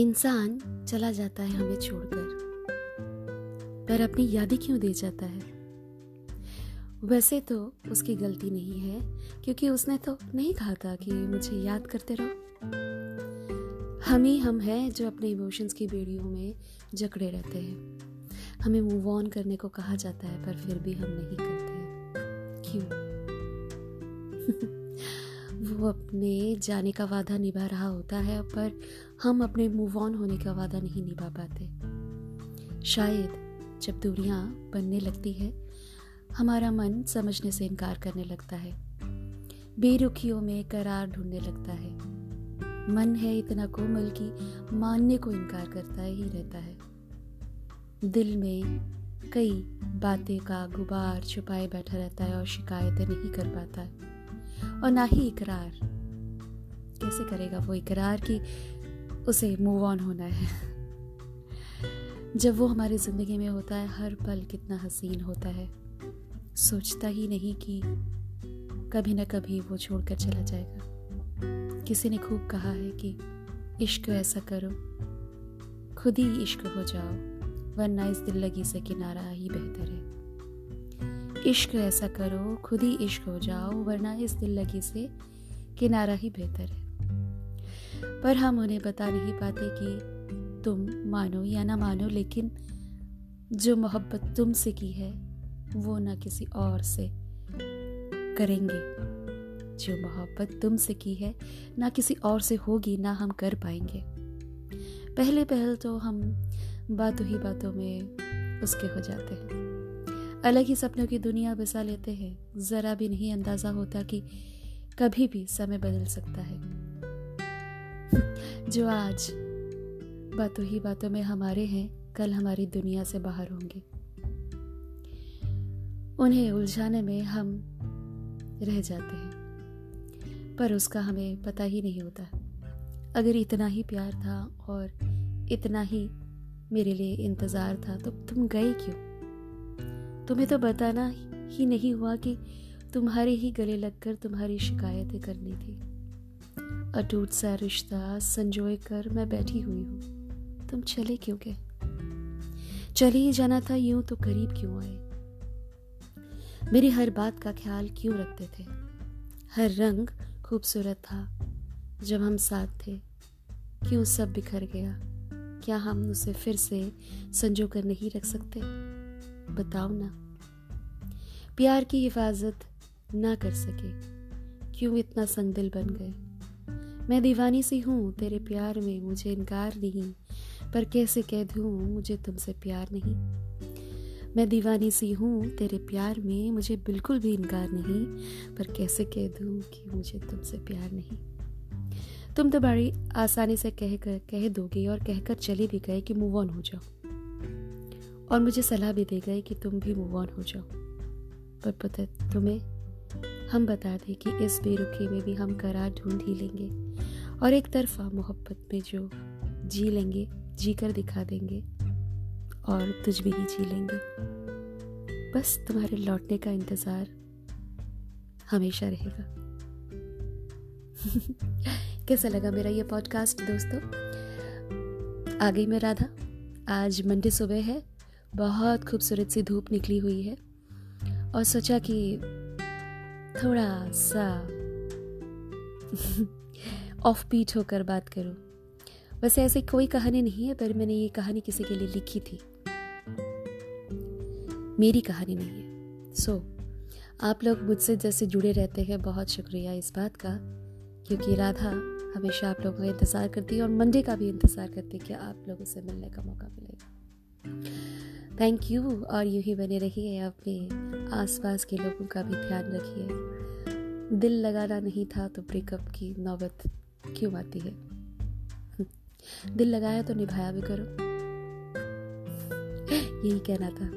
इंसान चला जाता है हमें छोड़कर। पर अपनी यादें क्यों दे जाता है? वैसे तो उसकी गलती नहीं है, क्योंकि उसने तो नहीं कहा था कि मुझे याद करते रहो। हम ही हम हैं जो अपने इमोशंस की बेड़ियों में जकड़े रहते हैं। हमें मूव ऑन करने को कहा जाता है, पर फिर भी हम नहीं करते। क्यों? वो अपने जाने का वादा निभा रहा होता है, पर हम अपने मूव ऑन होने का वादा नहीं निभा पाते। शायद जब दूरियाँ बनने लगती है, हमारा मन समझने से इनकार करने लगता है। बेरुखियों में करार ढूँढने लगता है। मन है इतना कोमल कि मानने को इनकार करता ही रहता है। दिल में कई बातें का गुबार छुपाए बैठा रहता है और शिकायतें नहीं कर पाता। है और ना ही इकरार। कैसे करेगा वो इकरार कि उसे मूव ऑन होना है? जब वो हमारी ज़िंदगी में होता है, हर पल कितना हसीन होता है। सोचता ही नहीं कि कभी ना कभी वो छोड़कर चला जाएगा। किसी ने खूब कहा है कि इश्क ऐसा करो, खुद ही इश्क हो जाओ, वरना इस दिल लगी से किनारा ही बेहतर है। इश्क ऐसा करो, खुद ही इश्क हो जाओ, वरना इस दिल लगी से किनारा ही बेहतर है। पर हम उन्हें बता नहीं पाते कि तुम मानो या ना मानो, लेकिन जो मोहब्बत तुमसे की है, वो ना किसी और से करेंगे। जो मोहब्बत तुमसे की है, ना किसी और से होगी, ना हम कर पाएँगे। पहले पहल तो हम बातों ही बातों में उसके हो जाते हैं। अलग ही सपनों की दुनिया बसा लेते हैं। जरा भी नहीं अंदाज़ा होता कि कभी भी समय बदल सकता है। जो आज बातों ही बातों में हमारे हैं, कल हमारी दुनिया से बाहर होंगे। उन्हें उलझाने में हम रह जाते हैं। पर उसका हमें पता ही नहीं होता। अगर इतना ही प्यार था और इतना ही मेरे लिए इंतज़ार था तो तुम गए क्यों? तुम्हें तो बताना ही नहीं हुआ कि तुम्हारे ही गले लगकर तुम्हारी शिकायतें करनी थी। अटूट सा रिश्ता संजोए कर मैं बैठी हुई हूँ। तुम चले क्यों गए? चले ही जाना था यूँ तो करीब क्यों आए? मेरी हर बात का ख्याल क्यों रखते थे? हर रंग खूबसूरत था। जब हम साथ थे, क्यों सब बिखर गया? क्या हम उसे फिर से संजो कर नहीं रख सकते? बताओ ना। प्यार की हिफाजत ना कर सके, क्यों इतना संगदिल बन गए? मैं दीवानी सी हूँ, तेरे प्यार में मुझे इनकार नहीं, पर कैसे कह दूँ, मुझे तुमसे प्यार नहीं। मैं दीवानी सी हूँ, तेरे प्यार में मुझे बिल्कुल भी इनकार नहीं, पर कैसे कह दूँ कि मुझे तुमसे प्यार नहीं। तुम तो बड़ी आसानी से कह कर, कह दोगे और कहकर चले भी गए कि मूव ऑन हो जाओ। और मुझे सलाह भी दे गए कि तुम भी मूव ऑन हो जाओ। पर पता तुम्हें हम बता दें कि इस बेरुखी में भी हम करार ढूंढ ही लेंगे और एक तरफा मोहब्बत में जो जी लेंगे, जी कर दिखा देंगे और तुझ भी ही जी लेंगे। बस तुम्हारे लौटने का इंतज़ार हमेशा रहेगा। कैसा लगा मेरा ये पॉडकास्ट दोस्तों? आ गई मैं राधा, आज मंडे सुबह है। बहुत खूबसूरत सी धूप निकली हुई है और सोचा कि थोड़ा सा ऑफ़ बीट होकर बात करूँ। वैसे ऐसी कोई कहानी नहीं है पर मैंने ये कहानी किसी के लिए लिखी थी। मेरी कहानी नहीं है। सो so, आप लोग मुझसे जैसे जुड़े रहते हैं बहुत शुक्रिया इस बात का क्योंकि राधा हमेशा आप लोगों का इंतज़ार करती है और मंडे का भी इंतज़ार करती है कि आप लोगों से मिलने का मौका मिलेगा। थैंक यू और यूँ ही बने रहिए अपने आसपास के लोगों का भी ध्यान रखिए। दिल लगाना नहीं था तो ब्रेकअप की नौबत क्यों आती है? दिल लगाया तो निभाया भी करो। यही कहना था।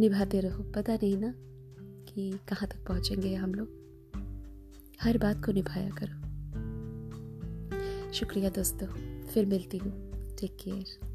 निभाते रहो। पता नहीं ना कि कहाँ तक पहुँचेंगे हम लोग। हर बात को निभाया करो। शुक्रिया दोस्तों। फिर मिलती हूँ। Take care